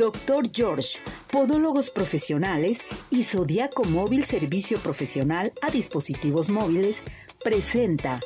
Doctor George, Podólogos Profesionales y Zodiaco Móvil Servicio Profesional a Dispositivos Móviles presenta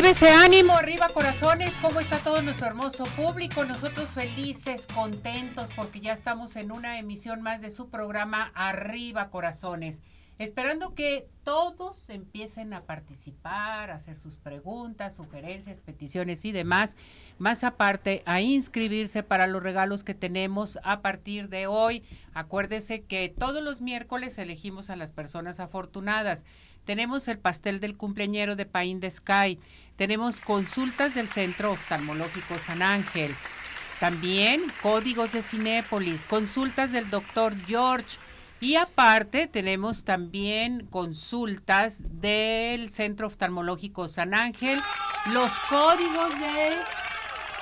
Arriba ese ánimo, arriba corazones, ¿cómo está todo nuestro hermoso público? Nosotros felices, contentos, porque ya estamos en una emisión más de su programa Arriba Corazones. Esperando que todos empiecen a participar, a hacer sus preguntas, sugerencias, peticiones y demás. Más aparte, a inscribirse para los regalos que tenemos a partir de hoy. Acuérdese que todos los miércoles elegimos a las personas afortunadas. Tenemos el pastel del cumpleañero de Pain de Sky. Tenemos consultas del Centro Oftalmológico San Ángel. También códigos de Cinépolis, consultas del doctor George. Y aparte tenemos también consultas del Centro Oftalmológico San Ángel, los códigos de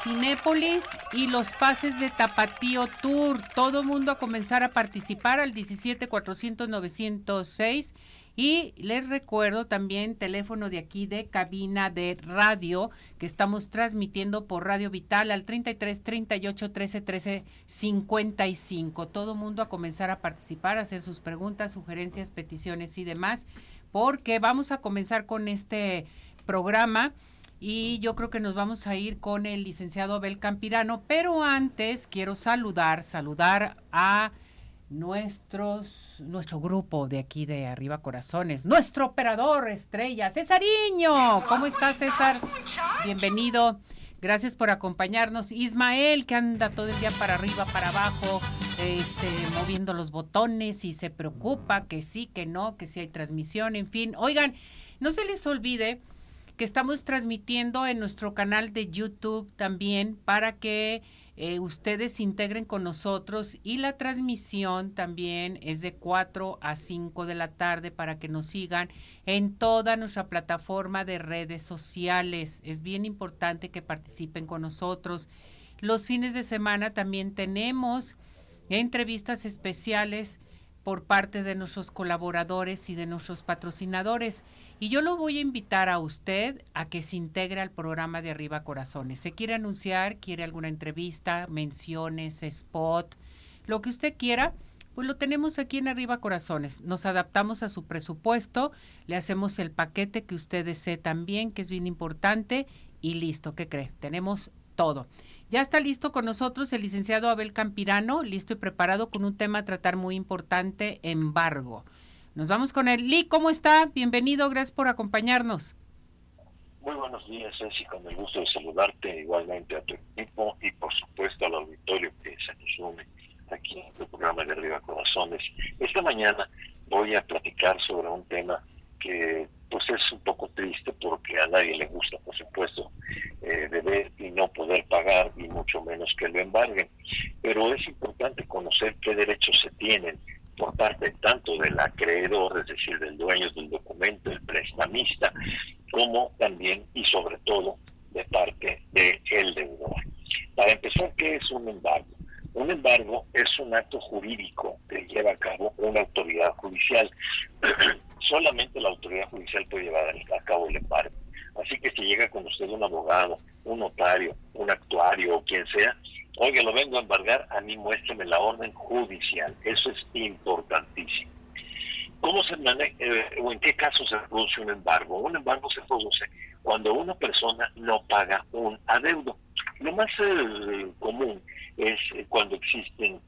Cinépolis y los pases de Tapatío Tour. Todo mundo a comenzar a participar al 17 400 906 y les recuerdo también teléfono de aquí de cabina de radio que estamos transmitiendo por Radio Vital al 33 38 13 13 55. Todo mundo a comenzar a participar, a hacer sus preguntas, sugerencias, peticiones y demás, porque vamos a comenzar con este programa y yo creo que nos vamos a ir con el licenciado Abel Campirano, pero antes quiero saludar, saludar a nuestros, nuestro grupo de aquí de Arriba Corazones, nuestro operador estrella, Césariño. ¿Cómo estás, César? Bienvenido. Gracias por acompañarnos. Ismael, que anda todo el día para arriba, para abajo, este, moviendo los botones y se preocupa que sí, que no, que si hay transmisión, en fin. Oigan, no se les olvide que estamos transmitiendo en nuestro canal de YouTube también para que eh, ustedes integren con nosotros y la transmisión también es de 4 a 5 de la tarde para que nos sigan en toda nuestra plataforma de redes sociales. Es bien importante que participen con nosotros. Los fines de semana también tenemos entrevistas especiales por parte de nuestros colaboradores y de nuestros patrocinadores. Y yo lo voy a invitar a usted a que se integre al programa de Arriba Corazones. ¿Se quiere anunciar? ¿Quiere alguna entrevista? Menciones, spot? Lo que usted quiera, pues lo tenemos aquí en Arriba Corazones. Nos adaptamos a su presupuesto, le hacemos el paquete que usted desee también, que es bien importante, y listo, ¿qué cree? Tenemos todo. Ya está listo con nosotros el licenciado Abel Campirano, listo y preparado con un tema a tratar muy importante, embargo. Nos vamos con él. Lee, ¿cómo está? Bienvenido, gracias por acompañarnos. Muy buenos días, Ceci, con el gusto de saludarte igualmente a tu equipo y por supuesto al auditorio que se nos une aquí en el programa de Arriba Corazones. Esta mañana voy a platicar sobre un tema que pues es un poco triste porque a nadie le gusta, por supuesto, eh, deber y no poder pagar, y mucho menos que lo embarguen. Pero es importante conocer qué derechos se tienen por parte tanto del acreedor, es decir, del dueño del documento, el prestamista, como también y sobre todo de parte del el deudor. Para empezar, ¿qué es un embargo? Un embargo es un acto jurídico que lleva a cabo una autoridad judicial. Solamente la autoridad judicial puede llevar a cabo el embargo. Así que si llega con usted un abogado, un notario, un actuario o quien sea, oiga, lo vengo a embargar, a mí muéstrame la orden judicial. Eso es importantísimo. ¿Cómo se maneja eh, o en qué caso se produce un embargo? Un embargo se produce cuando una persona no paga un adeudo. Lo más eh, común es cuando existen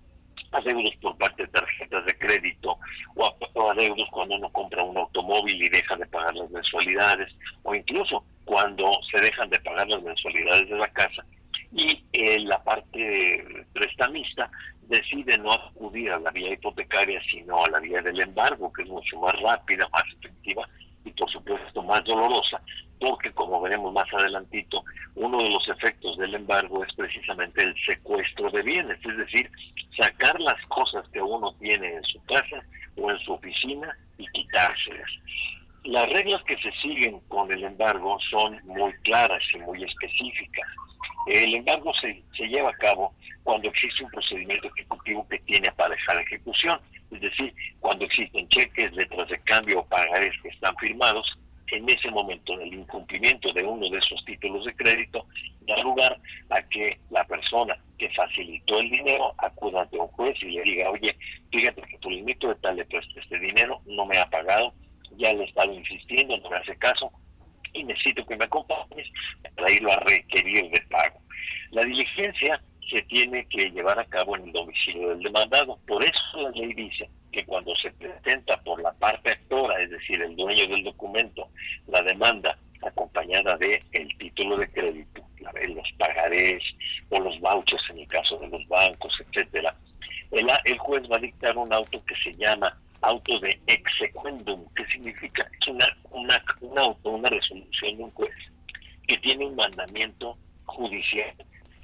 adeudos por parte de tarjetas de crédito o, o, adeudos cuando uno compra un automóvil y deja de pagar las mensualidades o incluso cuando responsabilidades de la casa y eh, la parte prestamista decide no acudir a la vía hipotecaria sino a la vía del embargo que es mucho más rápida, más efectiva y por supuesto más dolorosa porque como veremos más adelantito, uno de los efectos del embargo es precisamente el secuestro de bienes, es decir, sacar las cosas que uno tiene en su casa o en su oficina y quitárselas. Las reglas que se siguen con el embargo son muy claras y muy específicas. El embargo se, se lleva a cabo cuando existe un procedimiento ejecutivo que tiene aparejada ejecución, es decir, cuando existen cheques, letras de cambio o pagares que están firmados en ese momento el incumplimiento de uno de esos títulos de crédito da lugar a que la persona que facilitó el dinero acuda ante un juez y le diga, oye, fíjate que tu limito de tal le preste este dinero, no me ha pagado, ya le he estado insistiendo, no me hace caso y necesito que me acompañes para irlo a requerir de pago. La diligencia se tiene que llevar a cabo en el domicilio del demandado. Por eso la ley dice que cuando se presenta por la parte actora, es decir, el dueño del documento, la demanda acompañada de el título de crédito, los pagarés o los vouchers en el caso de los bancos, etcétera, el, juez va a dictar un auto que se llama auto de exequendum, que significa es una, una, un auto, una resolución de un juez que tiene un mandamiento judicial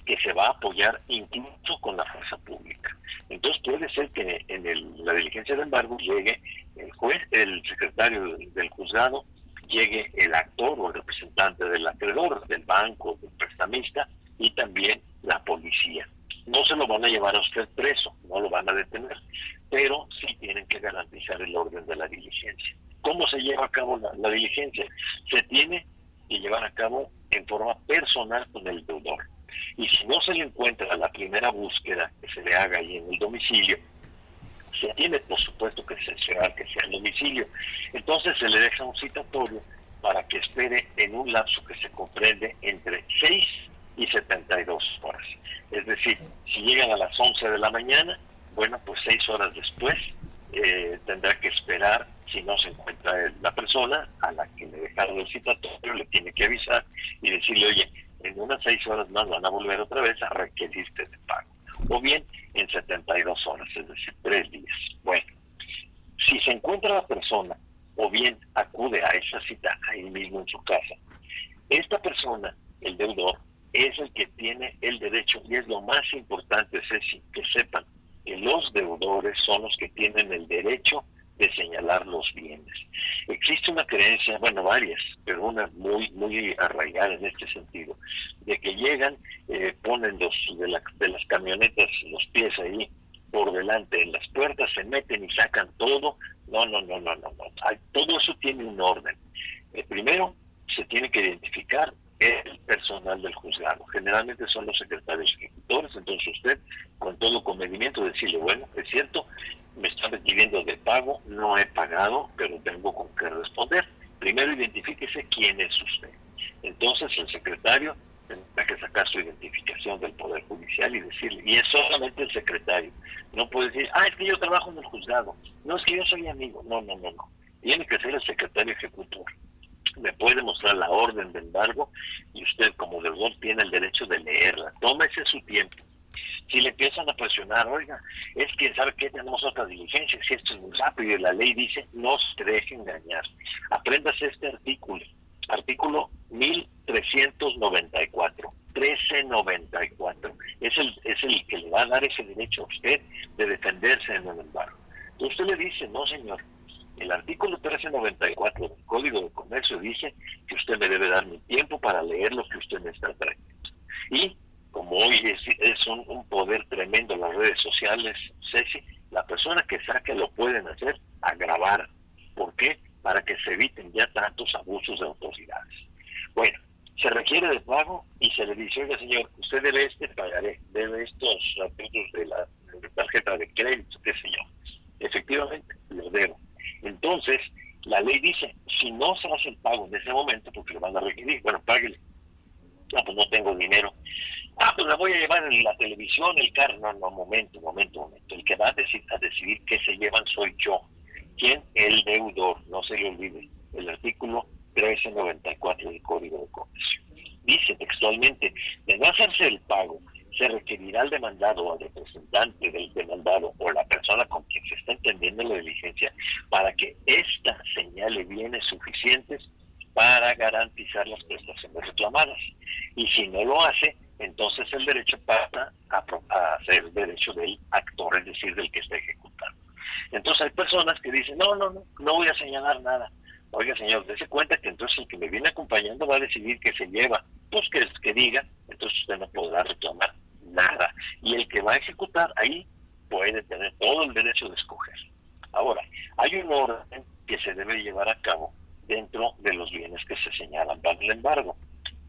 que se va a apoyar incluso con la fuerza pública. Entonces puede ser que en la diligencia de embargo llegue el juez, el secretario del, juzgado, llegue el actor o el representante del acreedor, del banco, del prestamista y también la policía. No se lo van a llevar a usted preso, no lo van a detener, pero sí tienen que garantizar el orden de la diligencia. ¿Cómo se lleva a cabo la diligencia? Se tiene que llevar a cabo en forma personal con el deudor y si no se le encuentra la primera búsqueda que se le haga ahí en el domicilio, se tiene por supuesto que seleccionar que sea el domicilio. Entonces se le deja un citatorio para que espere en un lapso que se comprende entre 6 y 72 horas. Es decir, si llegan a las 11 de la mañana, bueno, pues 6 horas después eh, tendrá que esperar si no se encuentra la persona a la que le dejaron el citatorio, le tiene que avisar y decirle, oye, en unas seis horas más van a volver otra vez a requerirte de pago. O bien en 72 horas, es decir, tres días. Bueno, si se encuentra la persona o bien acude a esa cita ahí mismo en su casa, esta persona, el deudor, es el que tiene el derecho, y es lo más importante, Ceci, que sepan que los deudores son los que tienen el derecho de señalar los bienes. Existe una creencia, bueno, varias, pero una muy muy arraigada en este sentido, de que llegan, eh, ponen los de, de las camionetas los pies ahí por delante en las puertas, se meten y sacan todo. No, no, no, no, no, no. todo eso tiene un orden. Eh, primero, se tiene que identificar el personal del juzgado. Generalmente son los secretarios ejecutores, entonces usted, con todo comedimiento, decirle, bueno, es cierto, me están recibiendo de pago, no he pagado, pero tengo con qué responder. Primero identifíquese quién es usted. Entonces el secretario tendrá que sacar su identificación del Poder Judicial y decirle, y es solamente el secretario. No puede decir, ah, es que yo trabajo en el juzgado. No, es que yo soy amigo. No, no, no, no. Tiene que ser el secretario ejecutor. Me puede mostrar la orden de embargo y usted como deudor tiene el derecho de leerla. Tómese su tiempo si le empiezan a presionar, oiga, es que, ¿sabe qué? Tenemos otra diligencia, si esto es muy rápido y la ley dice, no se deje engañar. Apréndase este artículo, artículo 1394. 1394. Es el, es el que le va a dar ese derecho a usted de defenderse en un embargo. Entonces usted le dice, no señor, el artículo 1394 del Código de Comercio dice que usted me debe dar mi tiempo para leer lo que usted me está trayendo. Y como hoy es, un, poder tremendo las redes sociales, Ceci, la persona que saque lo pueden hacer agravar. ¿Por qué? Para que se eviten ya tantos abusos de autoridades. Bueno, se requiere de pago y se le dice, oiga señor, usted debe este, pagaré, debe estos apuntes de la tarjeta de crédito, qué sé. Efectivamente, lo debo. Entonces, la ley dice, si no se hace el pago en ese momento, porque lo van a requerir, bueno, páguele. No, pues no tengo dinero. Ah, pues me voy a llevar la televisión, el carro. No, no, momento, momento, momento. El que va a, decidir qué se llevan soy yo. ¿Quién? El deudor, no se le olvide. El artículo 1394 del Código de Comercio. Dice textualmente, de no hacerse el pago, se requerirá al demandado o al representante del demandado o la persona con quien se está entendiendo la diligencia para que ésta señale bienes suficientes para garantizar las prestaciones reclamadas. Y si no lo hace, entonces el derecho pasa a, a ser derecho del actor, es decir, del que está ejecutando. Entonces hay personas que dicen, no, no, no, no voy a señalar nada. Oiga, señor, dése cuenta que entonces el que me viene acompañando va a decidir que se lleva. Pues que, que diga, entonces usted no podrá reclamar nada. Y el que va a ejecutar ahí puede tener todo el derecho de escoger. Ahora, hay un orden que se debe llevar a cabo dentro de los bienes que se señalan para el embargo.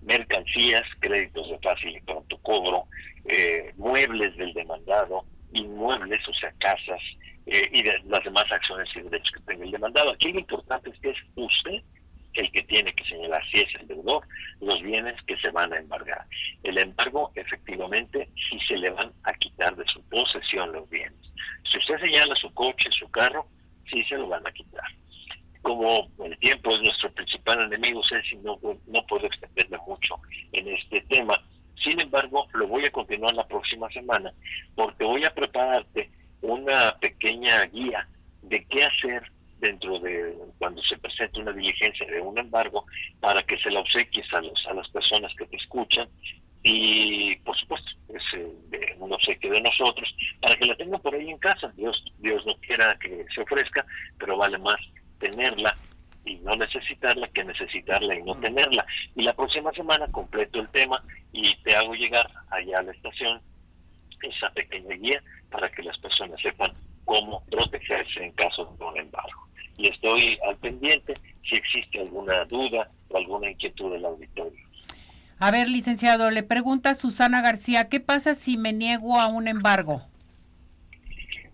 Mercancías, créditos de fácil y pronto cobro, eh, muebles del demandado, inmuebles, o sea, casas, eh, y de las demás acciones y derechos que tenga el demandado. Aquí lo importante es que es usted el que tiene que señalar, si es el deudor, los bienes que se van a embargar. El embargo, efectivamente, si se le van a quitar de su posesión los bienes. Si usted señala su coche, su carro, sí se lo van a quitar. Como el tiempo es nuestro principal enemigo, si no, no puedo extenderme mucho en este tema. Sin embargo, lo voy a continuar la próxima semana porque voy a prepararte una pequeña guía de qué hacer dentro de cuando se presenta una diligencia de un embargo para que se la obsequies a, los, a las personas que te escuchan y por supuesto es eh, un obsequio de nosotros para que la tengan por ahí en casa Dios Dios no quiera que se ofrezca pero vale más tenerla y no necesitarla que necesitarla y no mm. tenerla y la próxima semana completo el tema y te hago llegar allá a la estación esa pequeña guía para que las personas sepan cómo protegerse en caso de un embargo. Y estoy al pendiente si existe alguna duda o alguna inquietud del auditorio. A ver, licenciado, le pregunta Susana García, ¿qué pasa si me niego a un embargo?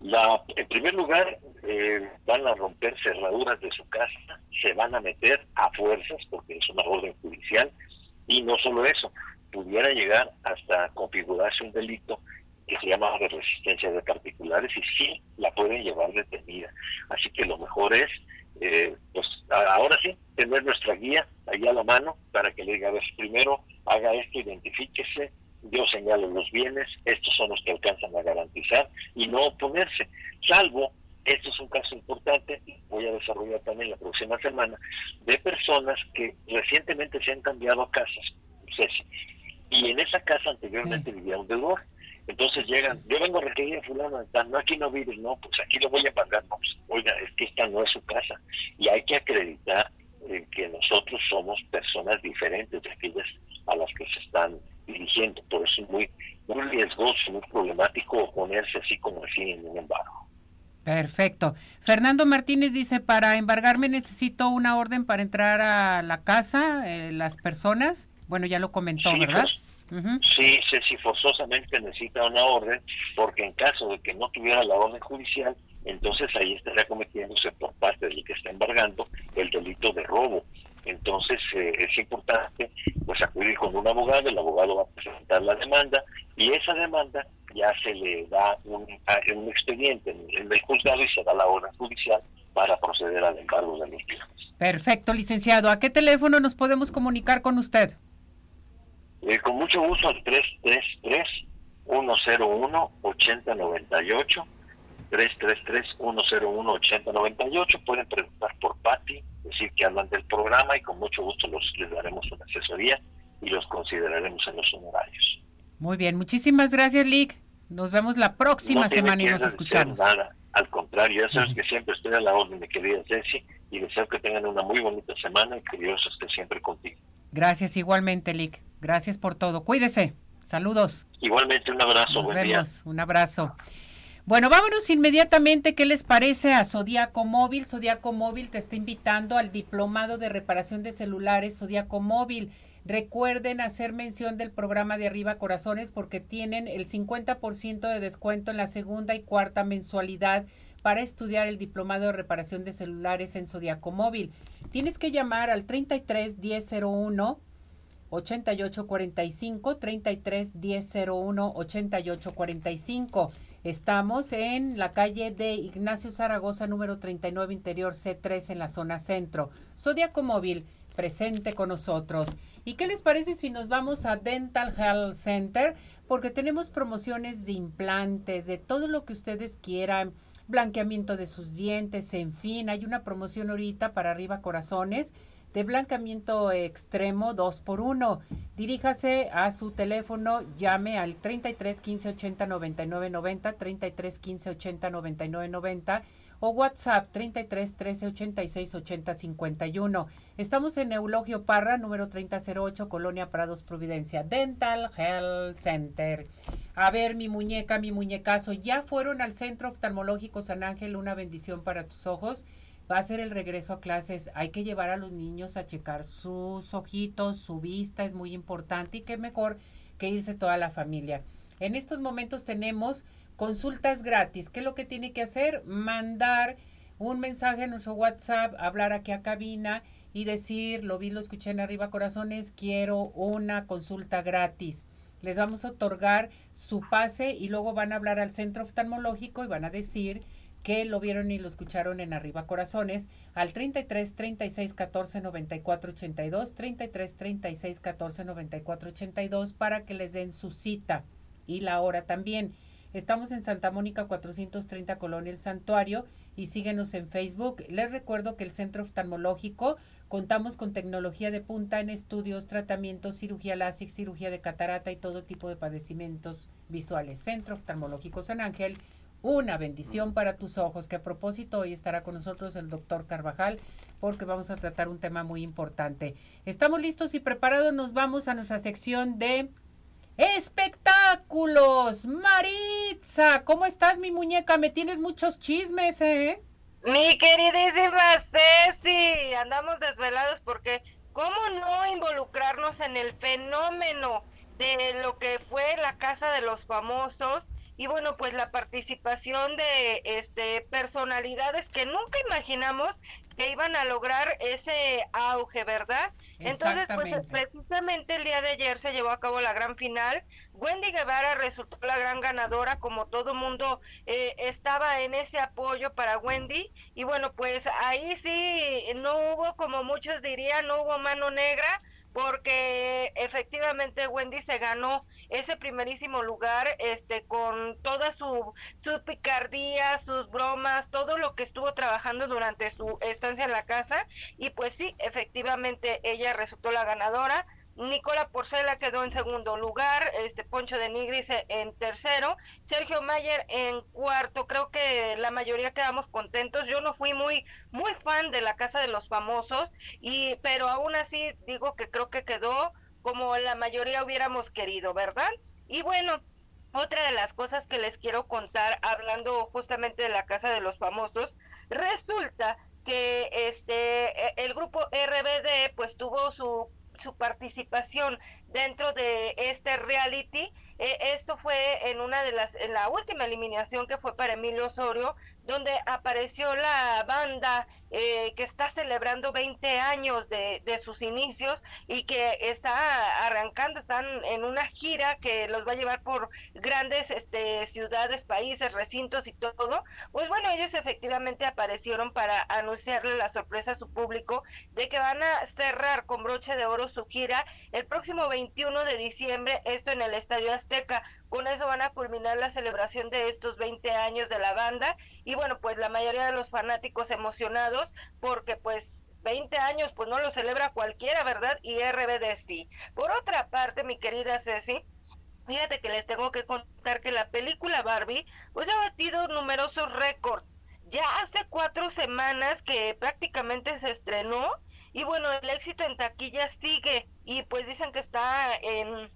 La, en primer lugar, eh, van a romper cerraduras de su casa, se van a meter a fuerzas, porque es una orden judicial, y no solo eso, pudiera llegar hasta configurarse un delito que se llama de resistencia de particulares y sí la pueden llevar detenida. Así que lo mejor es, eh, pues ahora sí, tener nuestra guía ahí a la mano para que le diga, a ver, primero haga esto, identifíquese, yo señalo los bienes, estos son los que alcanzan a garantizar y no oponerse, salvo, esto es un caso importante, voy a desarrollar también la próxima semana, de personas que recientemente se han cambiado a casas, y en esa casa anteriormente vivía un deudor entonces llegan, yo vengo a requerir a fulano, no, aquí no vives, no, pues aquí lo voy a pagar, no, pues, oiga, es que esta no es su casa. Y hay que acreditar eh, que nosotros somos personas diferentes de aquellas a las que se están dirigiendo. Por eso es muy, muy riesgoso, muy problemático ponerse así como así en un embargo. Perfecto. Fernando Martínez dice, para embargarme necesito una orden para entrar a la casa, eh, las personas. Bueno, ya lo comentó, ¿verdad? Pues, Sí, si forzosamente necesita una orden, porque en caso de que no tuviera la orden judicial, entonces ahí estaría cometiéndose por parte del que está embargando el delito de robo. Entonces eh, es importante pues acudir con un abogado, el abogado va a presentar la demanda y esa demanda ya se le da un, un expediente en, el juzgado y se da la orden judicial para proceder al embargo de los bienes. Perfecto, licenciado. ¿A qué teléfono nos podemos comunicar con usted? Eh, con mucho gusto al 333-101-8098. 333-101-8098. Pueden preguntar por Patti, decir que hablan del programa y con mucho gusto los, les daremos una asesoría y los consideraremos en los honorarios. Muy bien, muchísimas gracias, Lick. Nos vemos la próxima semana y nos escuchamos. Nada, al contrario, ya sabes que siempre estoy a la orden, mi querida Ceci, y deseo que tengan una muy bonita semana y que Dios esté siempre contigo. Gracias igualmente, Lick. Gracias por todo. Cuídese. Saludos. Igualmente un abrazo. Nos vemos. Un abrazo. Bueno, vámonos inmediatamente. ¿Qué les parece a Zodiaco Móvil? Zodiaco Móvil te está invitando al diplomado de reparación de celulares Zodiaco Móvil. Recuerden hacer mención del programa de Arriba Corazones porque tienen el 50% de descuento en la segunda y cuarta mensualidad para estudiar el diplomado de reparación de celulares en Zodiaco Móvil. Tienes que llamar al 33 1001 8845 33 1001 8845. Estamos en la calle de Ignacio Zaragoza número 39 interior C3 en la zona centro. Zodiaco Móvil presente con nosotros. ¿Y qué les parece si nos vamos a Dental Health Center? porque tenemos promociones de implantes, de todo lo que ustedes quieran, blanqueamiento de sus dientes, en fin, hay una promoción ahorita para arriba corazones de blanqueamiento extremo 2 por 1 Diríjase a su teléfono, llame al 33 15 80 99 90, 33 15 80 99 90 o WhatsApp 33 13 86 80 51. Estamos en Eulogio Parra, número 3008, Colonia Prados, Providencia. Dental Health Center. A ver, mi muñeca, mi muñecazo, ya fueron al Centro Oftalmológico San Ángel, una bendición para tus ojos. Va a ser el regreso a clases. Hay que llevar a los niños a checar sus ojitos, su vista es muy importante y qué mejor que irse toda la familia. En estos momentos tenemos Consultas gratis. ¿Qué es lo que tiene que hacer? Mandar un mensaje a nuestro WhatsApp, hablar aquí a cabina y decir, lo vi, lo escuché en arriba corazones, quiero una consulta gratis. Les vamos a otorgar su pase y luego van a hablar al centro oftalmológico y van a decir que lo vieron y lo escucharon en Arriba Corazones al 33 36 14 94 82 33 36 14 94 82 para que les den su cita y la hora también. Estamos en Santa Mónica 430 Colonia El Santuario y síguenos en Facebook. Les recuerdo que el Centro Oftalmológico contamos con tecnología de punta en estudios, tratamientos, cirugía láser, cirugía de catarata y todo tipo de padecimientos visuales. Centro Oftalmológico San Ángel, una bendición para tus ojos, que a propósito hoy estará con nosotros el doctor Carvajal porque vamos a tratar un tema muy importante. Estamos listos y preparados, nos vamos a nuestra sección de Espectáculos. Maritza, ¿cómo estás, mi muñeca? Me tienes muchos chismes, ¿eh? Mi queridísima Ceci, andamos desvelados porque ¿cómo no involucrarnos en el fenómeno de lo que fue la Casa de los Famosos? Y bueno, pues la participación de este personalidades que nunca imaginamos que iban a lograr ese auge, ¿verdad? Entonces, pues precisamente el día de ayer se llevó a cabo la gran final. Wendy Guevara resultó la gran ganadora, como todo mundo eh, estaba en ese apoyo para Wendy. Y bueno, pues ahí sí no hubo, como muchos dirían, no hubo mano negra porque efectivamente Wendy se ganó ese primerísimo lugar este con toda su su picardía, sus bromas, todo lo que estuvo trabajando durante su estancia en la casa y pues sí, efectivamente ella resultó la ganadora. Nicola Porcela quedó en segundo lugar, este Poncho de Nigris en tercero, Sergio Mayer en cuarto. Creo que la mayoría quedamos contentos. Yo no fui muy muy fan de la Casa de los Famosos y pero aún así digo que creo que quedó como la mayoría hubiéramos querido, ¿verdad? Y bueno, otra de las cosas que les quiero contar hablando justamente de la Casa de los Famosos, resulta que este e, el grupo RBD pues tuvo su su participación dentro de este reality. Eh, esto fue en una de las, en la última eliminación que fue para Emilio Osorio, donde apareció la banda eh, que está celebrando 20 años de, de, sus inicios y que está arrancando, están en una gira que los va a llevar por grandes este, ciudades, países, recintos y todo. Pues bueno, ellos efectivamente aparecieron para anunciarle la sorpresa a su público de que van a cerrar con broche de oro su gira el próximo 21 de diciembre, esto en el Estadio Azteca. Con eso van a culminar la celebración de estos 20 años de la banda y bueno, pues la mayoría de los fanáticos emocionados porque pues 20 años pues no lo celebra cualquiera, ¿verdad? Y RBD sí. Por otra parte, mi querida Ceci, fíjate que les tengo que contar que la película Barbie pues ha batido numerosos récords. Ya hace cuatro semanas que prácticamente se estrenó y bueno, el éxito en taquilla sigue y pues dicen que está en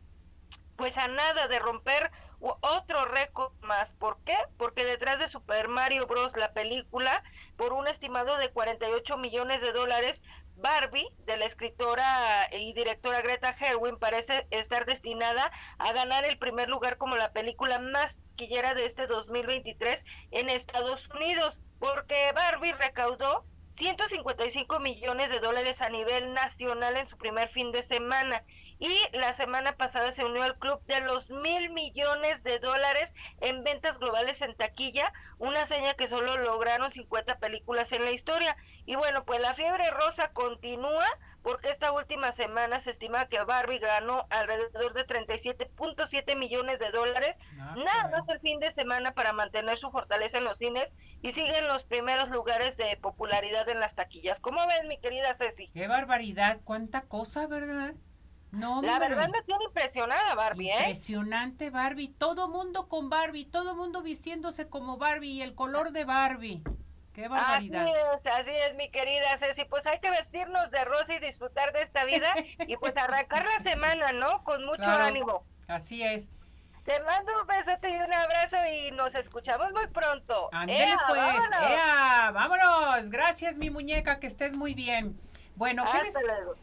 pues a nada de romper otro récord más. ¿Por qué? Porque detrás de Super Mario Bros. la película, por un estimado de 48 millones de dólares, Barbie, de la escritora y directora Greta Gerwin, parece estar destinada a ganar el primer lugar como la película más quillera de este 2023 en Estados Unidos, porque Barbie recaudó 155 millones de dólares a nivel nacional en su primer fin de semana y la semana pasada se unió al club de los mil millones de dólares en ventas globales en taquilla, una seña que solo lograron 50 películas en la historia. Y bueno, pues la fiebre rosa continúa porque esta última semana se estima que Barbie ganó alrededor de 37.7 millones de dólares, ah, nada más el fin de semana para mantener su fortaleza en los cines y sigue en los primeros lugares de popularidad en las taquillas. ¿Cómo ves, mi querida Ceci? Qué barbaridad, cuánta cosa, ¿verdad? No, la verdad me tiene impresionada Barbie, ¿eh? Impresionante Barbie, todo mundo con Barbie, todo mundo vistiéndose como Barbie y el color de Barbie. Qué barbaridad. Así es, así es, mi querida Ceci. Pues hay que vestirnos de rosa y disfrutar de esta vida y pues arrancar la semana, ¿no? Con mucho ánimo. Así es. Te mando un besote y un abrazo y nos escuchamos muy pronto. Ándale pues, vámonos. vámonos. Gracias, mi muñeca, que estés muy bien. Bueno, ¿qué les...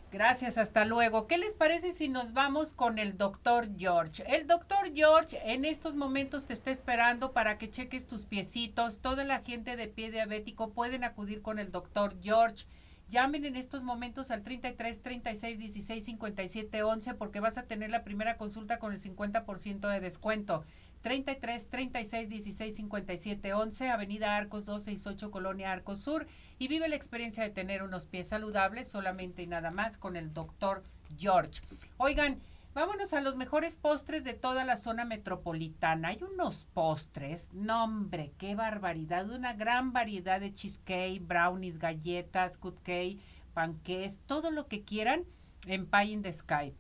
gracias, hasta luego. ¿Qué les parece si nos vamos con el doctor George? El doctor George en estos momentos te está esperando para que cheques tus piecitos. Toda la gente de pie diabético pueden acudir con el doctor George. Llamen en estos momentos al 33 36 16 57 11 porque vas a tener la primera consulta con el 50% de descuento. 33 36 16 57 11, Avenida Arcos 268, Colonia Arcos Sur, y vive la experiencia de tener unos pies saludables solamente y nada más con el doctor George. Oigan, vámonos a los mejores postres de toda la zona metropolitana. Hay unos postres, no hombre, qué barbaridad, una gran variedad de cheesecake, brownies, galletas, cupcake, panqués, todo lo que quieran en Pie in the Sky.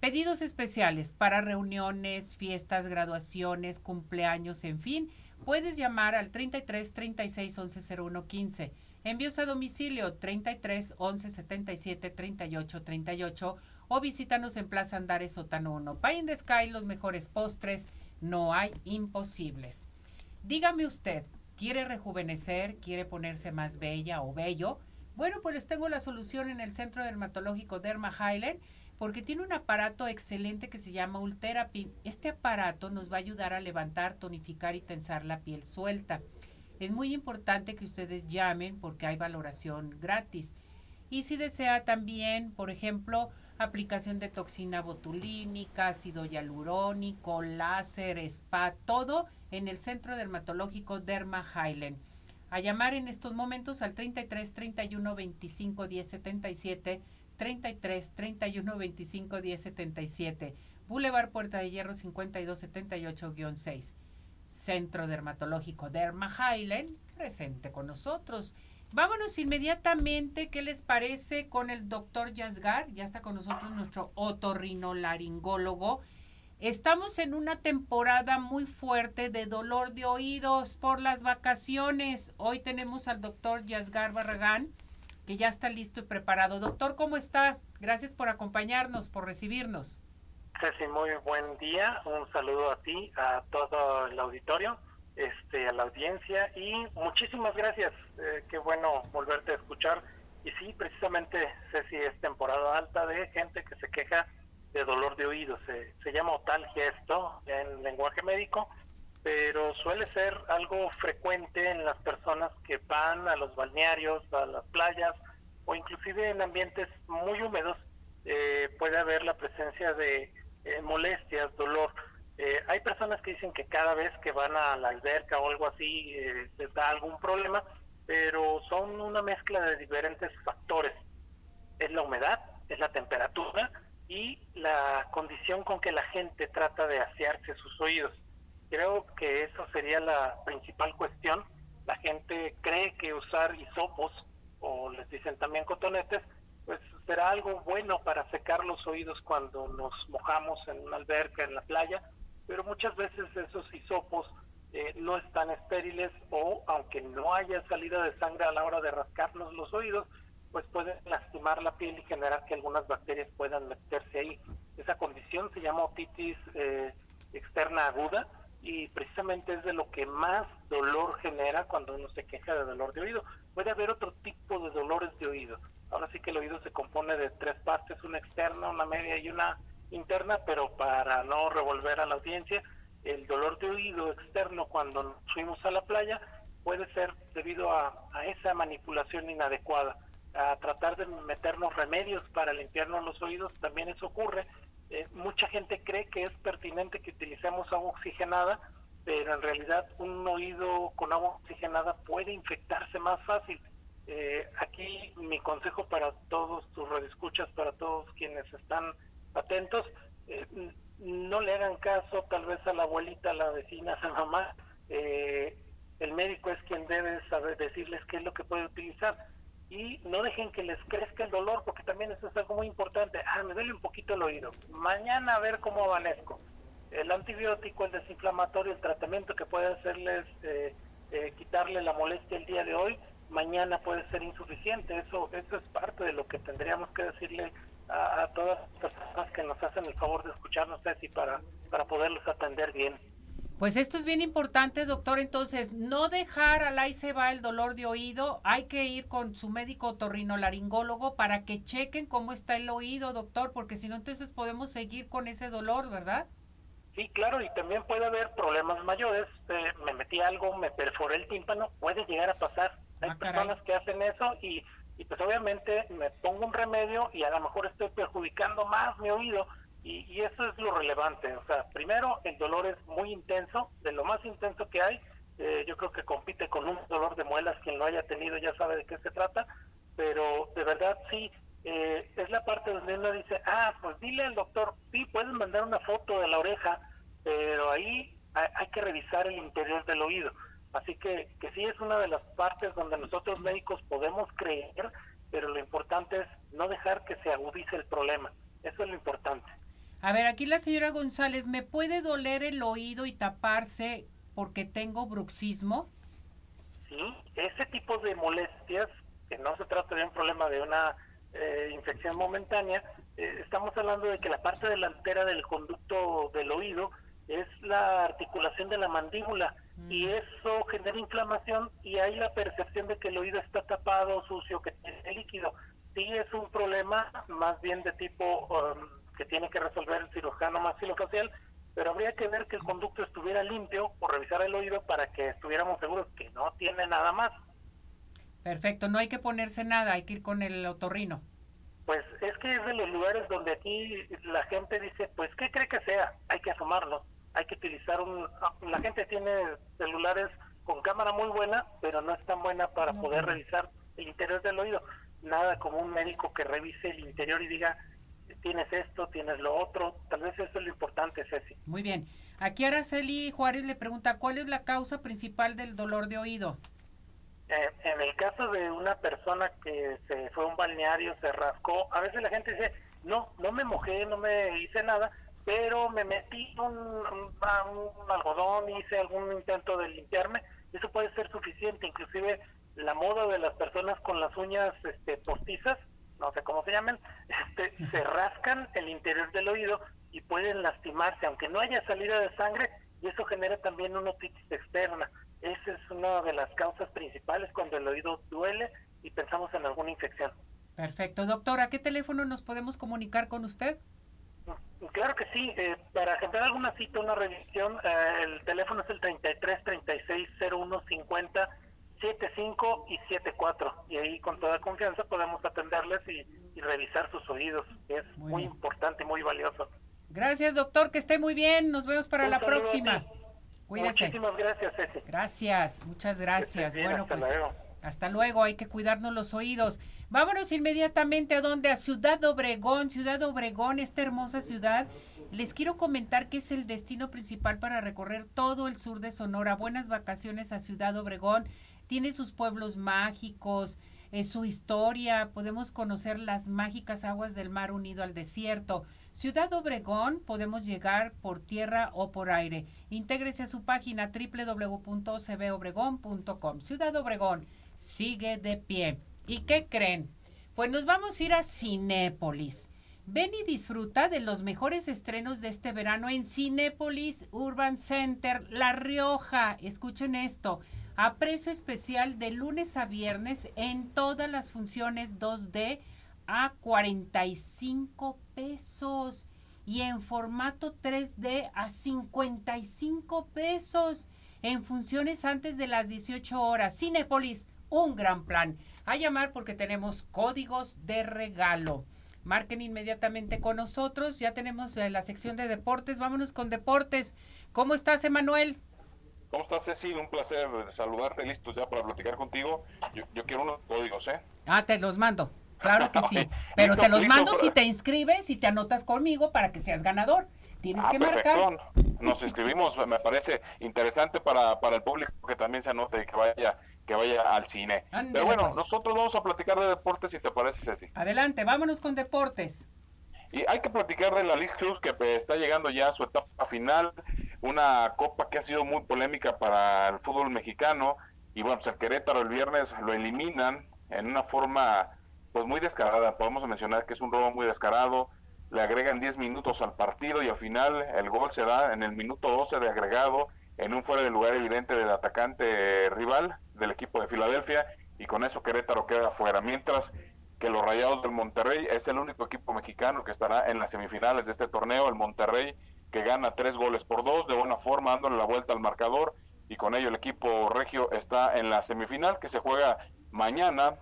Pedidos especiales para reuniones, fiestas, graduaciones, cumpleaños, en fin. Puedes llamar al 33 36 11 01 15. Envíos a domicilio 33 11 77 38 38 o visítanos en Plaza Andares Sótano 1. Pie in the Sky, los mejores postres, no hay imposibles. Dígame usted, ¿quiere rejuvenecer? ¿Quiere ponerse más bella o bello? Bueno, pues les tengo la solución en el Centro Dermatológico Derma Highland porque tiene un aparato excelente que se llama Ultherapy. Este aparato nos va a ayudar a levantar, tonificar y tensar la piel suelta. Es muy importante que ustedes llamen porque hay valoración gratis. Y si desea también, por ejemplo, aplicación de toxina botulínica, ácido hialurónico, láser, spa, todo en el Centro Dermatológico Derma Highland. A llamar en estos momentos al 33 31 25 10 77 33 31 25 10 77. Boulevard Puerta de Hierro 52 78-6. Centro Dermatológico Derma Highland, presente con nosotros. Vámonos inmediatamente, ¿qué les parece con el doctor Yasgar? Ya está con nosotros nuestro otorrinolaringólogo. Estamos en una temporada muy fuerte de dolor de oídos por las vacaciones. Hoy tenemos al doctor Yasgar Barragán que ya está listo y preparado. Doctor, ¿cómo está? Gracias por acompañarnos, por recibirnos. Ceci, muy buen día. Un saludo a ti, a todo el auditorio, este, a la audiencia y muchísimas gracias. Eh, qué bueno volverte a escuchar. Y sí, precisamente, Ceci, es temporada alta de gente que se queja de dolor de oído. Se, llama otalgia esto en lenguaje médico pero suele ser algo frecuente en las personas que van a los balnearios, a las playas o inclusive en ambientes muy húmedos eh, puede haber la presencia de eh, molestias, dolor. Eh, hay personas que dicen que cada vez que van a la alberca o algo así les da algún problema, pero son una mezcla de diferentes factores. Es la humedad, es la temperatura y la condición con que la gente trata de asearse sus oídos Creo que eso sería la principal cuestión. La gente cree que usar hisopos, o les dicen también cotonetes, será algo bueno para secar los oídos cuando nos mojamos en una alberca, en la playa, pero muchas veces esos hisopos eh, no están estériles o aunque no haya salida de sangre a la hora de rascarnos los oídos, pues pueden lastimar la piel y generar que algunas bacterias puedan meterse ahí. Esa condición se llama otitis eh, externa aguda y precisamente es de lo que más dolor genera cuando uno se queja de dolor de oído. Puede haber otro tipo de dolores de oído. Ahora sí que el oído se compone de tres partes, una externa, una media y una interna, pero para no revolver a la audiencia, el dolor de oído externo cuando nos fuimos a la playa puede ser debido a, esa manipulación inadecuada, a tratar de meternos remedios para limpiarnos los oídos, también eso ocurre, eh, mucha gente cree que es pertinente que utilicemos agua oxigenada, pero en realidad un oído con agua oxigenada puede infectarse más fácil. Eh, aquí mi consejo para todos tus redescuchas, para todos quienes están atentos, eh, no le hagan caso tal vez a la abuelita, a la vecina, a la mamá. Eh, el médico es quien debe saber decirles qué es lo que puede utilizar y no dejen que les crezca el dolor porque también eso es algo muy importante. Ah, me duele un poquito el oído. Mañana a ver cómo amanezco. El antibiótico, el desinflamatorio, el tratamiento que puede hacerles eh, eh, quitarle la molestia el día de hoy, mañana puede ser insuficiente. Eso, eso es parte de lo que tendríamos que decirle a, todas las personas que nos hacen el favor de escucharnos, y para, para poderlos atender bien. Pues esto es bien importante, doctor. Entonces, no dejar al ahí se va el dolor de oído. Hay que ir con su médico otorrinolaringólogo para que chequen cómo está el oído, doctor, porque si no, entonces podemos seguir con ese dolor, ¿verdad? Sí, claro, y también puede haber problemas mayores. Eh, me metí algo, me perforé el tímpano, puede llegar a pasar. Hay ah, personas que hacen eso y y pues obviamente me pongo un remedio y a lo mejor estoy perjudicando más mi oído y, eso es lo relevante. O sea, primero el dolor es muy intenso, de lo más intenso que hay. Eh, yo creo que compite con un dolor de muelas, quien lo haya tenido ya sabe de qué se trata, pero de verdad sí, eh, es la parte donde uno dice, ah, pues dile al doctor, sí, puedes mandar una foto de la oreja, pero ahí hay que revisar el interior del oído. Así que, que sí es una de las partes donde nosotros médicos podemos creer, pero lo importante es no dejar que se agudice el problema. Eso es lo importante. A ver, aquí la señora González, ¿me puede doler el oído y taparse porque tengo bruxismo? Sí, ese tipo de molestias, que no se trata de un problema de una eh, infección momentánea, eh, estamos hablando de que la parte delantera del conducto del oído es la articulación de la mandíbula y eso genera inflamación y hay la percepción de que el oído está tapado, sucio, que tiene líquido. Sí es un problema más bien de tipo um, que tiene que resolver el cirujano maxilofacial, pero habría que ver que el conducto estuviera limpio o revisar el oído para que estuviéramos seguros que no tiene nada más. Perfecto, no hay que ponerse nada, hay que ir con el otorrino. Pues es que es de los lugares donde aquí la gente dice, pues ¿qué cree que sea? Hay que asomarlo hay que utilizar un... La gente tiene celulares con cámara muy buena, pero no es tan buena para poder revisar el interior del oído. Nada como un médico que revise el interior y diga, tienes esto, tienes lo otro. Tal vez eso es lo importante, Ceci. Muy bien. Aquí Araceli Juárez le pregunta, ¿cuál es la causa principal del dolor de oído? Eh, en el caso de una persona que se fue a un balneario, se rascó, a veces la gente dice, no, no me mojé, no me hice nada, pero me metí un, un, algodón, hice algún intento de limpiarme, eso puede ser suficiente, inclusive la moda de las personas con las uñas este, postizas, no sé cómo se llaman, este, se rascan el interior del oído y pueden lastimarse, aunque no haya salida de sangre, y eso genera también una otitis externa. Esa es una de las causas principales cuando el oído duele y pensamos en alguna infección. Perfecto. Doctora, ¿qué teléfono nos podemos comunicar con usted? Claro que sí, eh, para agendar alguna cita, una revisión, eh, el teléfono es el 33 36 01 50 75 y 74 y ahí con toda confianza podemos atenderles y, revisar sus oídos, es muy, importante y muy valioso. Gracias doctor, que esté muy bien, nos vemos para la próxima. Cuídese. Muchísimas gracias, Ceci. Gracias, muchas gracias. bueno, pues hasta luego, hay que cuidarnos los oídos. Vámonos inmediatamente a donde, a Ciudad Obregón, Ciudad Obregón, esta hermosa ciudad. Les quiero comentar que es el destino principal para recorrer todo el sur de Sonora. Buenas vacaciones a Ciudad Obregón. Tiene sus pueblos mágicos, eh, su historia. Podemos conocer las mágicas aguas del mar unido al desierto. Ciudad Obregón podemos llegar por tierra o por aire. Intégrese a su página www.cbobregón.com. Ciudad Obregón sigue de pie. ¿Y qué creen? Pues nos vamos a ir a Cinépolis. Ven y disfruta de los mejores estrenos de este verano en Cinépolis Urban Center La Rioja. Escuchen esto. A precio especial de lunes a viernes en todas las funciones 2D a 45 pesos y en formato 3D a 55 pesos en funciones antes de las 18 horas. Cinépolis un gran plan. A llamar porque tenemos códigos de regalo. Marquen inmediatamente con nosotros. Ya tenemos eh, la sección de deportes. Vámonos con deportes. ¿Cómo estás, Emanuel? ¿Cómo estás, Ceci? Un placer saludarte, listos ya para platicar contigo. Yo, quiero unos códigos, ¿eh? Ah, te los mando. Claro que sí. Pero te los mando si te inscribes, y te anotas conmigo para que seas ganador. Tienes ah, que marcar. Nos inscribimos, me parece interesante para, para el público que también se anote y que vaya que vaya al cine. Pero bueno, pues. nosotros vamos a platicar de deportes si te parece, Ceci. Adelante, vámonos con deportes. Y hay que platicar de la Liz Cruz que pues, está llegando ya a su etapa final, una copa que ha sido muy polémica para el fútbol mexicano y bueno, pues el Querétaro el viernes lo eliminan en una forma pues muy descarada, podemos mencionar que es un robo muy descarado, le agregan 10 minutos al partido y al final el gol se da en el minuto 12 de agregado en un fuera de lugar evidente del atacante rival del equipo de Filadelfia y con eso Querétaro queda fuera, mientras que los Rayados del Monterrey es el único equipo mexicano que estará en las semifinales de este torneo, el Monterrey que gana tres goles por dos, de buena forma dándole la vuelta al marcador y con ello el equipo regio está en la semifinal que se juega mañana.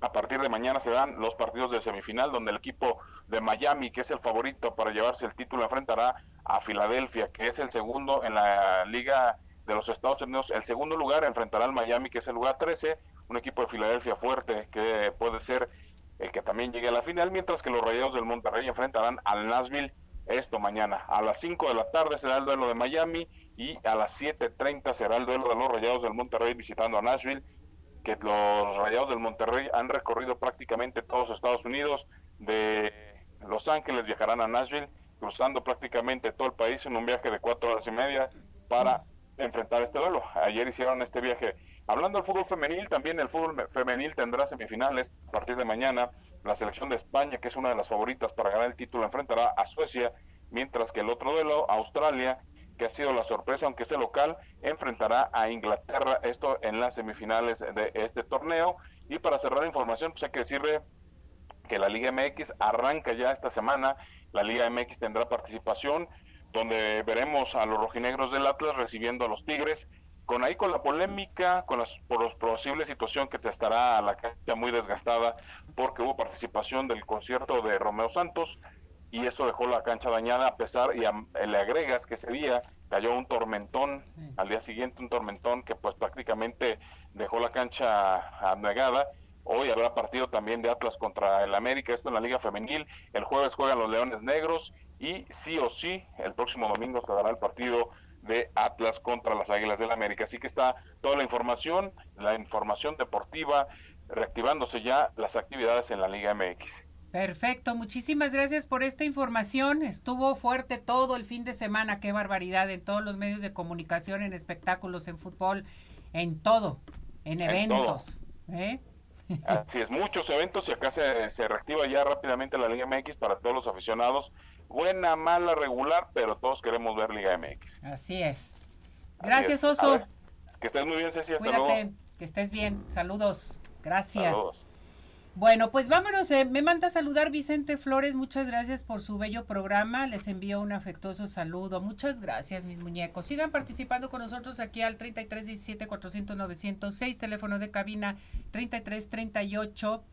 A partir de mañana se dan los partidos de semifinal donde el equipo de Miami, que es el favorito para llevarse el título, enfrentará a Filadelfia, que es el segundo en la Liga de los Estados Unidos. El segundo lugar enfrentará al Miami, que es el lugar 13, un equipo de Filadelfia fuerte que puede ser el que también llegue a la final, mientras que los Rayados del Monterrey enfrentarán al Nashville esto mañana. A las 5 de la tarde será el duelo de Miami y a las 7.30 será el duelo de los Rayados del Monterrey visitando a Nashville, que los Rayados del Monterrey han recorrido prácticamente todos Estados Unidos, de Los Ángeles viajarán a Nashville, cruzando prácticamente todo el país en un viaje de cuatro horas y media para enfrentar este duelo. Ayer hicieron este viaje. Hablando del fútbol femenil, también el fútbol femenil tendrá semifinales a partir de mañana. La selección de España, que es una de las favoritas para ganar el título, enfrentará a Suecia, mientras que el otro duelo, Australia, que ha sido la sorpresa, aunque sea local, enfrentará a Inglaterra, esto en las semifinales de este torneo. Y para cerrar información, pues hay que decirle que la Liga MX arranca ya esta semana. La Liga MX tendrá participación donde veremos a los rojinegros del Atlas recibiendo a los Tigres, con ahí con la polémica, con las, por la posible situación que te estará la cancha muy desgastada, porque hubo participación del concierto de Romeo Santos, y eso dejó la cancha dañada a pesar, y le agregas que ese día cayó un tormentón, al día siguiente un tormentón que pues prácticamente dejó la cancha anegada, Hoy habrá partido también de Atlas contra el América, esto en la Liga Femenil. El jueves juegan los Leones Negros y sí o sí, el próximo domingo se dará el partido de Atlas contra las Águilas del América. Así que está toda la información, la información deportiva, reactivándose ya las actividades en la Liga MX. Perfecto, muchísimas gracias por esta información. Estuvo fuerte todo el fin de semana, qué barbaridad, en todos los medios de comunicación, en espectáculos, en fútbol, en todo, en eventos. ¿eh? Así es, muchos eventos y acá se, se reactiva ya rápidamente la Liga MX para todos los aficionados buena, mala, regular, pero todos queremos ver Liga MX. Así es. Gracias, Oso. que estés muy bien, Ceci. Cuídate, que estés bien. Saludos. Gracias. Bueno, pues vámonos. Eh, me manda a saludar Vicente Flores. Muchas gracias por su bello programa. Les envío un afectuoso saludo. Muchas gracias, mis muñecos. Sigan participando con nosotros aquí al 3317 400 906, teléfono de cabina 3338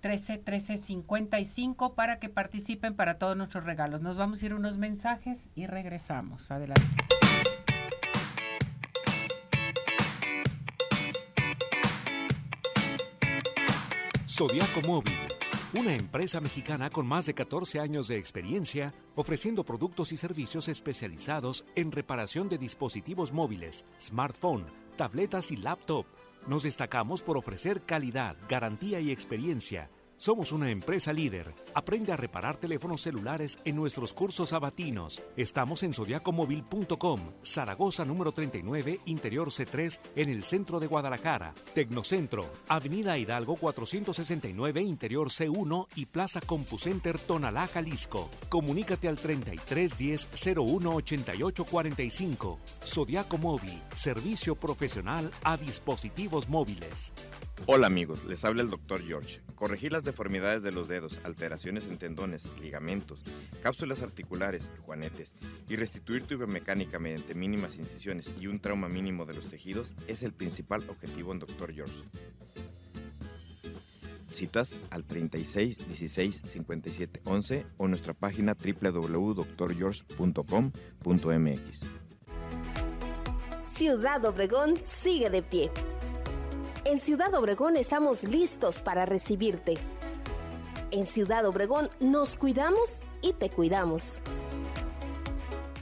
13 13 55 para que participen para todos nuestros regalos. Nos vamos a ir unos mensajes y regresamos. Adelante. Zodiaco Móvil, una empresa mexicana con más de 14 años de experiencia ofreciendo productos y servicios especializados en reparación de dispositivos móviles, smartphone, tabletas y laptop. Nos destacamos por ofrecer calidad, garantía y experiencia somos una empresa líder. Aprende a reparar teléfonos celulares en nuestros cursos abatinos. Estamos en zodiacomóvil.com, Zaragoza número 39, Interior C3, en el centro de Guadalajara. Tecnocentro, Avenida Hidalgo 469, Interior C1 y Plaza CompuCenter Tonalá, Jalisco. Comunícate al 3310 01 45. Zodiaco Móvil, servicio profesional a dispositivos móviles. Hola amigos, les habla el Dr. George. Corregir las deformidades de los dedos, alteraciones en tendones, ligamentos, cápsulas articulares, juanetes y restituir tu biomecánica mediante mínimas incisiones y un trauma mínimo de los tejidos es el principal objetivo en Dr. George. Citas al 36 16 57 11 o nuestra página www.drgeorge.com.mx. Ciudad Obregón sigue de pie. En Ciudad Obregón estamos listos para recibirte. En Ciudad Obregón nos cuidamos y te cuidamos.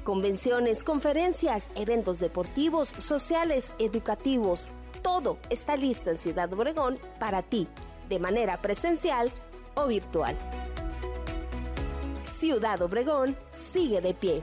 Convenciones, conferencias, eventos deportivos, sociales, educativos, todo está listo en Ciudad Obregón para ti, de manera presencial o virtual. Ciudad Obregón sigue de pie.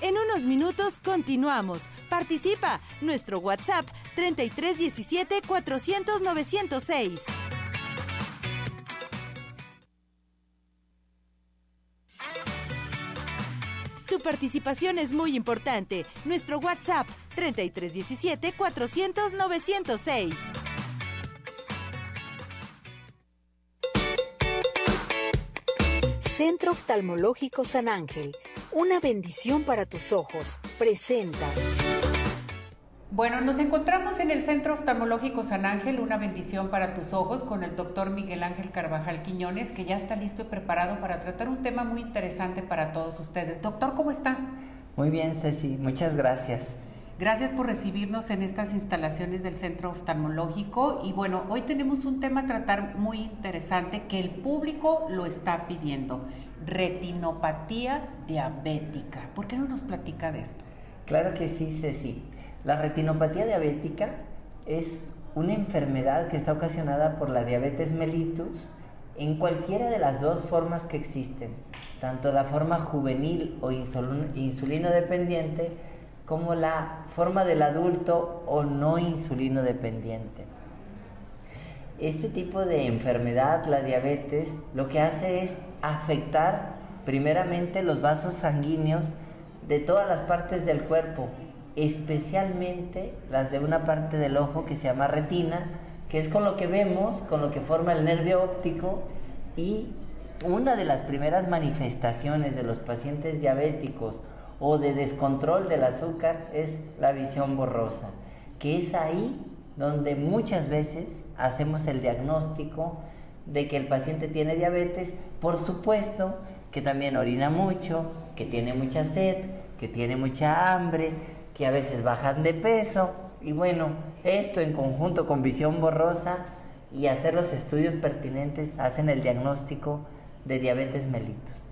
En unos minutos continuamos. Participa. Nuestro WhatsApp 3317 400 906. Tu participación es muy importante. Nuestro WhatsApp 3317 400 906. Centro Oftalmológico San Ángel, una bendición para tus ojos. Presenta. Bueno, nos encontramos en el Centro Oftalmológico San Ángel, una bendición para tus ojos, con el doctor Miguel Ángel Carvajal Quiñones, que ya está listo y preparado para tratar un tema muy interesante para todos ustedes. Doctor, ¿cómo está? Muy bien, Ceci, muchas gracias. Gracias por recibirnos en estas instalaciones del Centro Oftalmológico. Y bueno, hoy tenemos un tema a tratar muy interesante que el público lo está pidiendo. Retinopatía diabética. ¿Por qué no nos platica de esto? Claro que sí, Ceci. La retinopatía diabética es una enfermedad que está ocasionada por la diabetes mellitus en cualquiera de las dos formas que existen, tanto la forma juvenil o insulino dependiente, como la forma del adulto o no insulino dependiente. Este tipo de enfermedad, la diabetes, lo que hace es afectar primeramente los vasos sanguíneos de todas las partes del cuerpo, especialmente las de una parte del ojo que se llama retina, que es con lo que vemos, con lo que forma el nervio óptico y una de las primeras manifestaciones de los pacientes diabéticos o de descontrol del azúcar es la visión borrosa, que es ahí donde muchas veces hacemos el diagnóstico de que el paciente tiene diabetes, por supuesto que también orina mucho, que tiene mucha sed, que tiene mucha hambre, que a veces bajan de peso, y bueno, esto en conjunto con visión borrosa y hacer los estudios pertinentes hacen el diagnóstico de diabetes mellitus.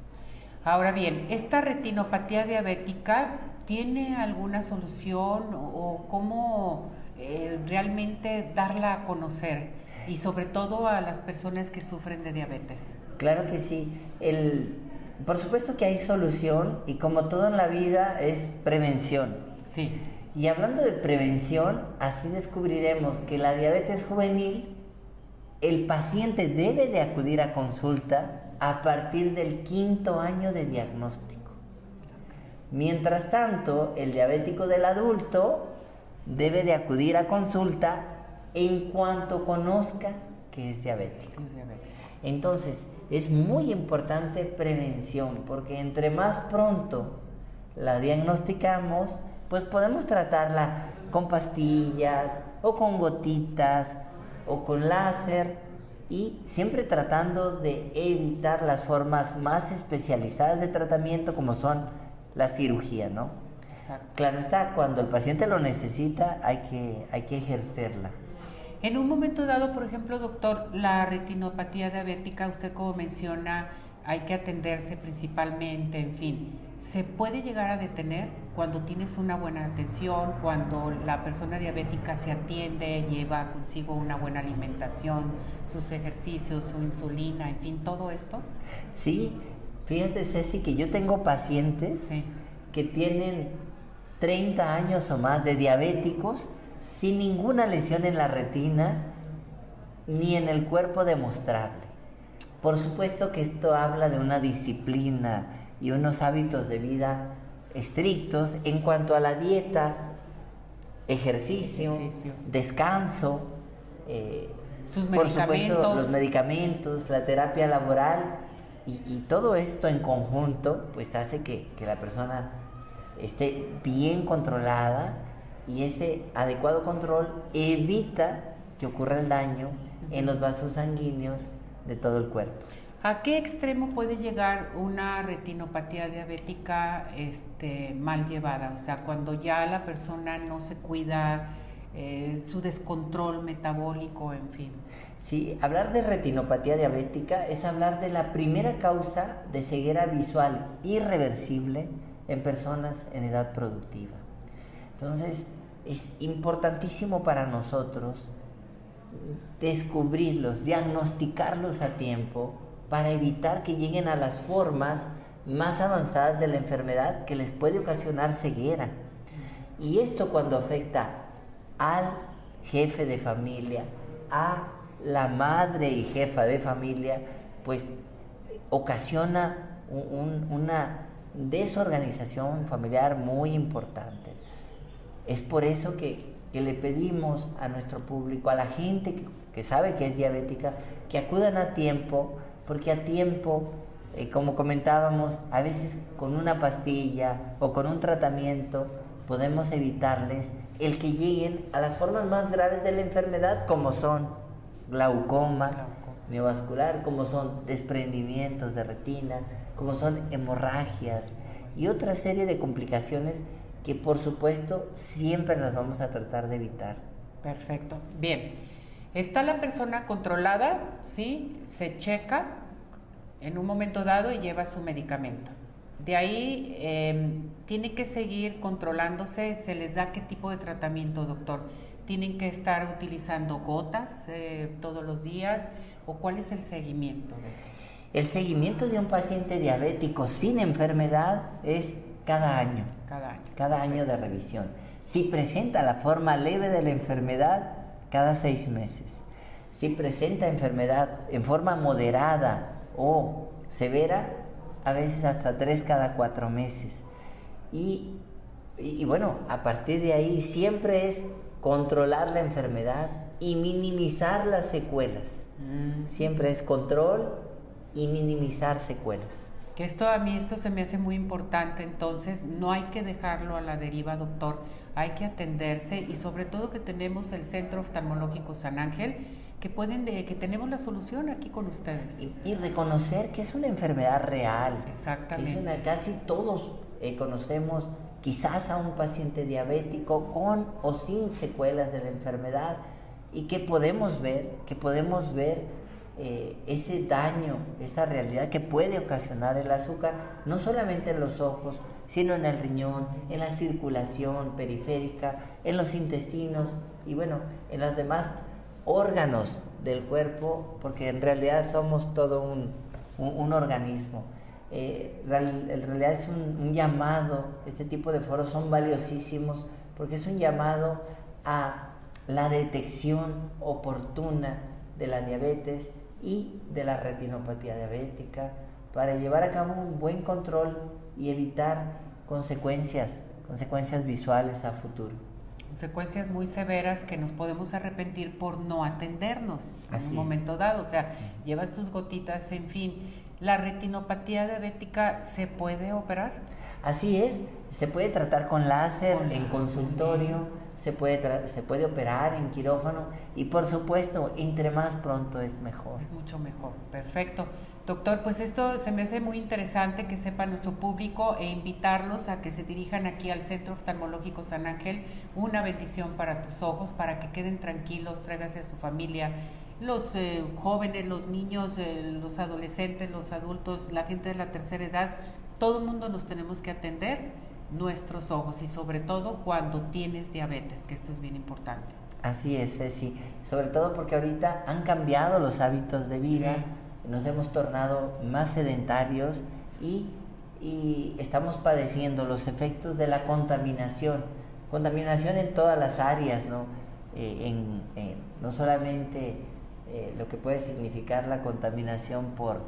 Ahora bien, ¿esta retinopatía diabética tiene alguna solución o, cómo eh, realmente darla a conocer? Y sobre todo a las personas que sufren de diabetes. Claro que sí. El, por supuesto que hay solución y como todo en la vida es prevención. Sí. Y hablando de prevención, así descubriremos que la diabetes juvenil, el paciente debe de acudir a consulta a partir del quinto año de diagnóstico. Mientras tanto, el diabético del adulto debe de acudir a consulta en cuanto conozca que es diabético. Entonces, es muy importante prevención, porque entre más pronto la diagnosticamos, pues podemos tratarla con pastillas o con gotitas o con láser y siempre tratando de evitar las formas más especializadas de tratamiento como son la cirugía, ¿no? Claro está, cuando el paciente lo necesita hay que, hay que ejercerla. En un momento dado, por ejemplo, doctor, la retinopatía diabética, usted como menciona, hay que atenderse principalmente, en fin. ¿Se puede llegar a detener cuando tienes una buena atención, cuando la persona diabética se atiende, lleva consigo una buena alimentación, sus ejercicios, su insulina, en fin, todo esto? Sí, fíjate Ceci que yo tengo pacientes que tienen 30 años o más de diabéticos sin ninguna lesión en la retina ni en el cuerpo demostrable. Por supuesto que esto habla de una disciplina y unos hábitos de vida estrictos en cuanto a la dieta, ejercicio, descanso, eh, por supuesto los medicamentos, la terapia laboral y, todo esto en conjunto pues hace que, que la persona esté bien controlada y ese adecuado control evita que ocurra el daño en los vasos sanguíneos de todo el cuerpo. ¿A qué extremo puede llegar una retinopatía diabética este, mal llevada? O sea, cuando ya la persona no se cuida, eh, su descontrol metabólico, en fin. Sí, hablar de retinopatía diabética es hablar de la primera causa de ceguera visual irreversible en personas en edad productiva. Entonces, es importantísimo para nosotros descubrirlos, diagnosticarlos a tiempo para evitar que lleguen a las formas más avanzadas de la enfermedad que les puede ocasionar ceguera. Y esto cuando afecta al jefe de familia, a la madre y jefa de familia, pues ocasiona una desorganización familiar muy importante. Es por eso que, le pedimos a nuestro público, a la gente que, que sabe que es diabética, que acudan a tiempo porque a tiempo, eh, como comentábamos, a veces con una pastilla o con un tratamiento podemos evitarles el que lleguen a las formas más graves de la enfermedad, como son glaucoma, neovascular, como son desprendimientos de retina, como son hemorragias y otra serie de complicaciones que por supuesto siempre las vamos a tratar de evitar. Perfecto. Bien. Está la persona controlada, ¿sí? Se checa en un momento dado y lleva su medicamento. De ahí em, tiene que seguir controlándose, se les da qué tipo de tratamiento, doctor. Tienen que estar utilizando gotas eh, todos los días o cuál es el seguimiento. El seguimiento de un paciente diabético sin enfermedad es cada año. Cada año. Cada año de revisión. Si presenta la forma leve de la enfermedad, cada seis meses. Si presenta enfermedad en forma moderada o severa, a veces hasta tres cada cuatro meses. Y, bueno, a partir de ahí siempre es controlar la enfermedad y minimizar las secuelas. Mm. Siempre es control y minimizar secuelas. Que esto a mí esto se me hace muy importante, entonces no hay que dejarlo a la deriva, doctor hay que atenderse y sobre todo que tenemos el Centro Oftalmológico San Ángel, que pueden de, que tenemos la solución aquí con ustedes. Y, reconocer que es una enfermedad real. Exactamente. casi todos eh, conocemos quizás a un paciente diabético con o sin secuelas de la enfermedad y que podemos ver, que podemos ver eh, ese daño, esa realidad que puede ocasionar el azúcar, no solamente en los ojos, sino en el riñón, en la circulación periférica, en los intestinos y bueno, en los demás órganos del cuerpo, porque en realidad somos todo un, organismo. Eh, en realidad es un, un, llamado, este tipo de foros son valiosísimos porque es un llamado a la detección oportuna de la diabetes y de la retinopatía diabética para llevar a cabo un buen control y evitar consecuencias, consecuencias visuales a futuro. Consecuencias muy severas que nos podemos arrepentir por no atendernos en un momento dado. O sea, llevas tus gotitas, en fin. ¿La retinopatía diabética se puede operar? Así es, se puede tratar con láser en consultorio, se puede, se puede operar en quirófano y por supuesto, entre más pronto es mejor. Es mucho mejor, perfecto. Doctor, pues esto se me hace muy interesante que sepa nuestro público e invitarlos a que se dirijan aquí al Centro Oftalmológico San Ángel. Una bendición para tus ojos, para que queden tranquilos, tráigase a su familia los eh, jóvenes, los niños, eh, los adolescentes, los adultos, la gente de la tercera edad, todo el mundo nos tenemos que atender nuestros ojos y sobre todo cuando tienes diabetes, que esto es bien importante. Así es, sí. Sobre todo porque ahorita han cambiado los hábitos de vida, nos hemos tornado más sedentarios y, estamos padeciendo los efectos de la contaminación. Contaminación en todas las áreas, ¿no? Eh, no solamente eh, lo que puede significar la contaminación por,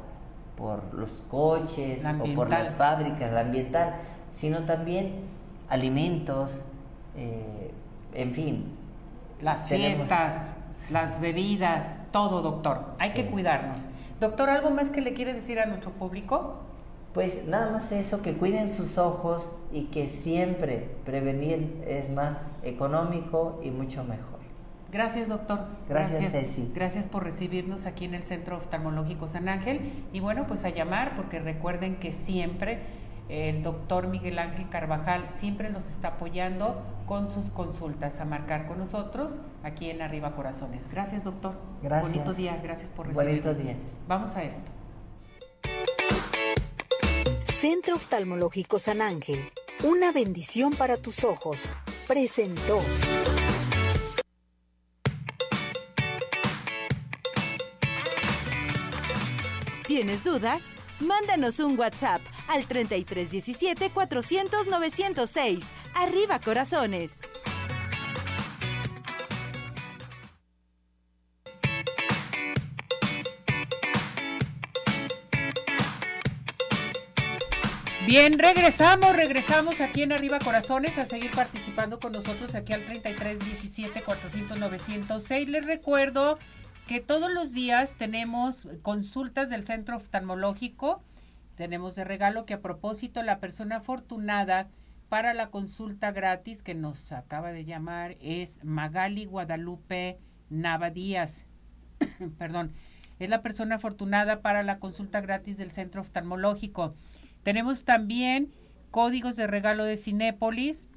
por los coches o por las fábricas, la ambiental, sino también alimentos, eh, en fin. Las fiestas, las bebidas, todo, doctor. Hay que cuidarnos. Doctor, ¿algo más que le quiere decir a nuestro público? Pues nada más eso, que cuiden sus ojos y que siempre prevenir es más económico y mucho mejor. Gracias, doctor. Gracias, Ceci. Gracias por recibirnos aquí en el Centro Oftalmológico San Ángel. Y bueno, pues a llamar, porque recuerden que siempre el doctor Miguel Ángel Carvajal siempre nos está apoyando con sus consultas, a marcar con nosotros aquí en Arriba Corazones. Gracias, doctor. Gracias. Bonito día, gracias por recibirnos. Bonito día. Vamos a esto. Centro Oftalmológico San Ángel, una bendición para tus ojos, presentó. ¿Tienes dudas? Mándanos un WhatsApp al 3317 400 906. Arriba corazones. Bien, regresamos, regresamos aquí en Arriba Corazones a seguir participando con nosotros aquí al 33 17 400 906. Les recuerdo que todos los días tenemos consultas del centro oftalmológico. Tenemos de regalo que a propósito la persona afortunada para la consulta gratis que nos acaba de llamar es Magali Guadalupe Nava Díaz. Perdón, es la persona afortunada para la consulta gratis del centro oftalmológico. Tenemos también códigos de regalo de Cinépolis,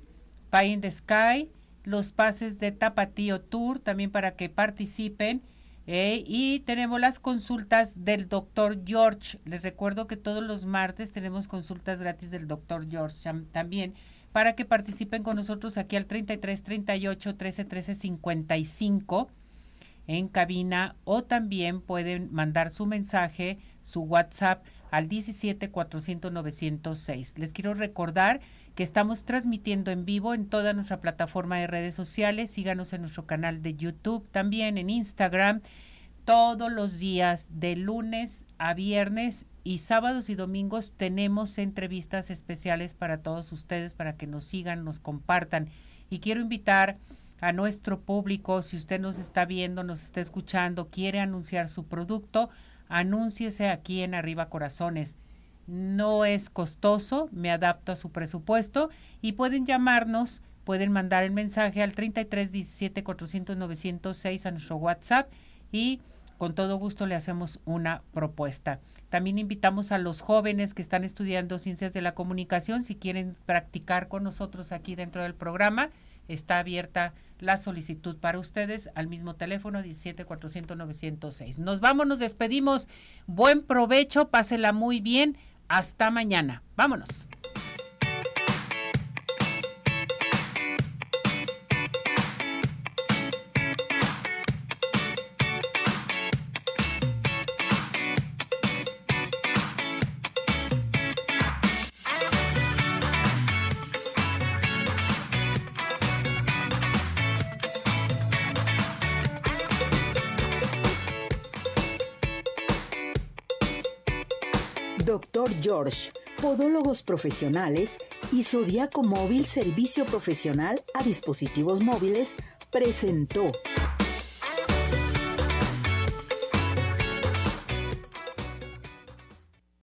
Pie in the Sky, los pases de Tapatío Tour también para que participen ¿eh? y tenemos las consultas del doctor George. Les recuerdo que todos los martes tenemos consultas gratis del doctor George también para que participen con nosotros aquí al 33 38 13 13 55 en cabina o también pueden mandar su mensaje, su WhatsApp al 17 400 906. Les quiero recordar que estamos transmitiendo en vivo en toda nuestra plataforma de redes sociales. Síganos en nuestro canal de YouTube, también en Instagram, todos los días de lunes a viernes y sábados y domingos tenemos entrevistas especiales para todos ustedes, para que nos sigan, nos compartan. Y quiero invitar a nuestro público, si usted nos está viendo, nos está escuchando, quiere anunciar su producto, anúnciese aquí en Arriba Corazones no es costoso, me adapto a su presupuesto y pueden llamarnos, pueden mandar el mensaje al 33 17 400 906 a nuestro WhatsApp y con todo gusto le hacemos una propuesta. También invitamos a los jóvenes que están estudiando ciencias de la comunicación, si quieren practicar con nosotros aquí dentro del programa, está abierta la solicitud para ustedes al mismo teléfono 17 400 906. Nos vamos, nos despedimos. Buen provecho, pásela muy bien. Hasta mañana. Vámonos. George, Podólogos Profesionales y Zodiaco Móvil Servicio Profesional a Dispositivos Móviles presentó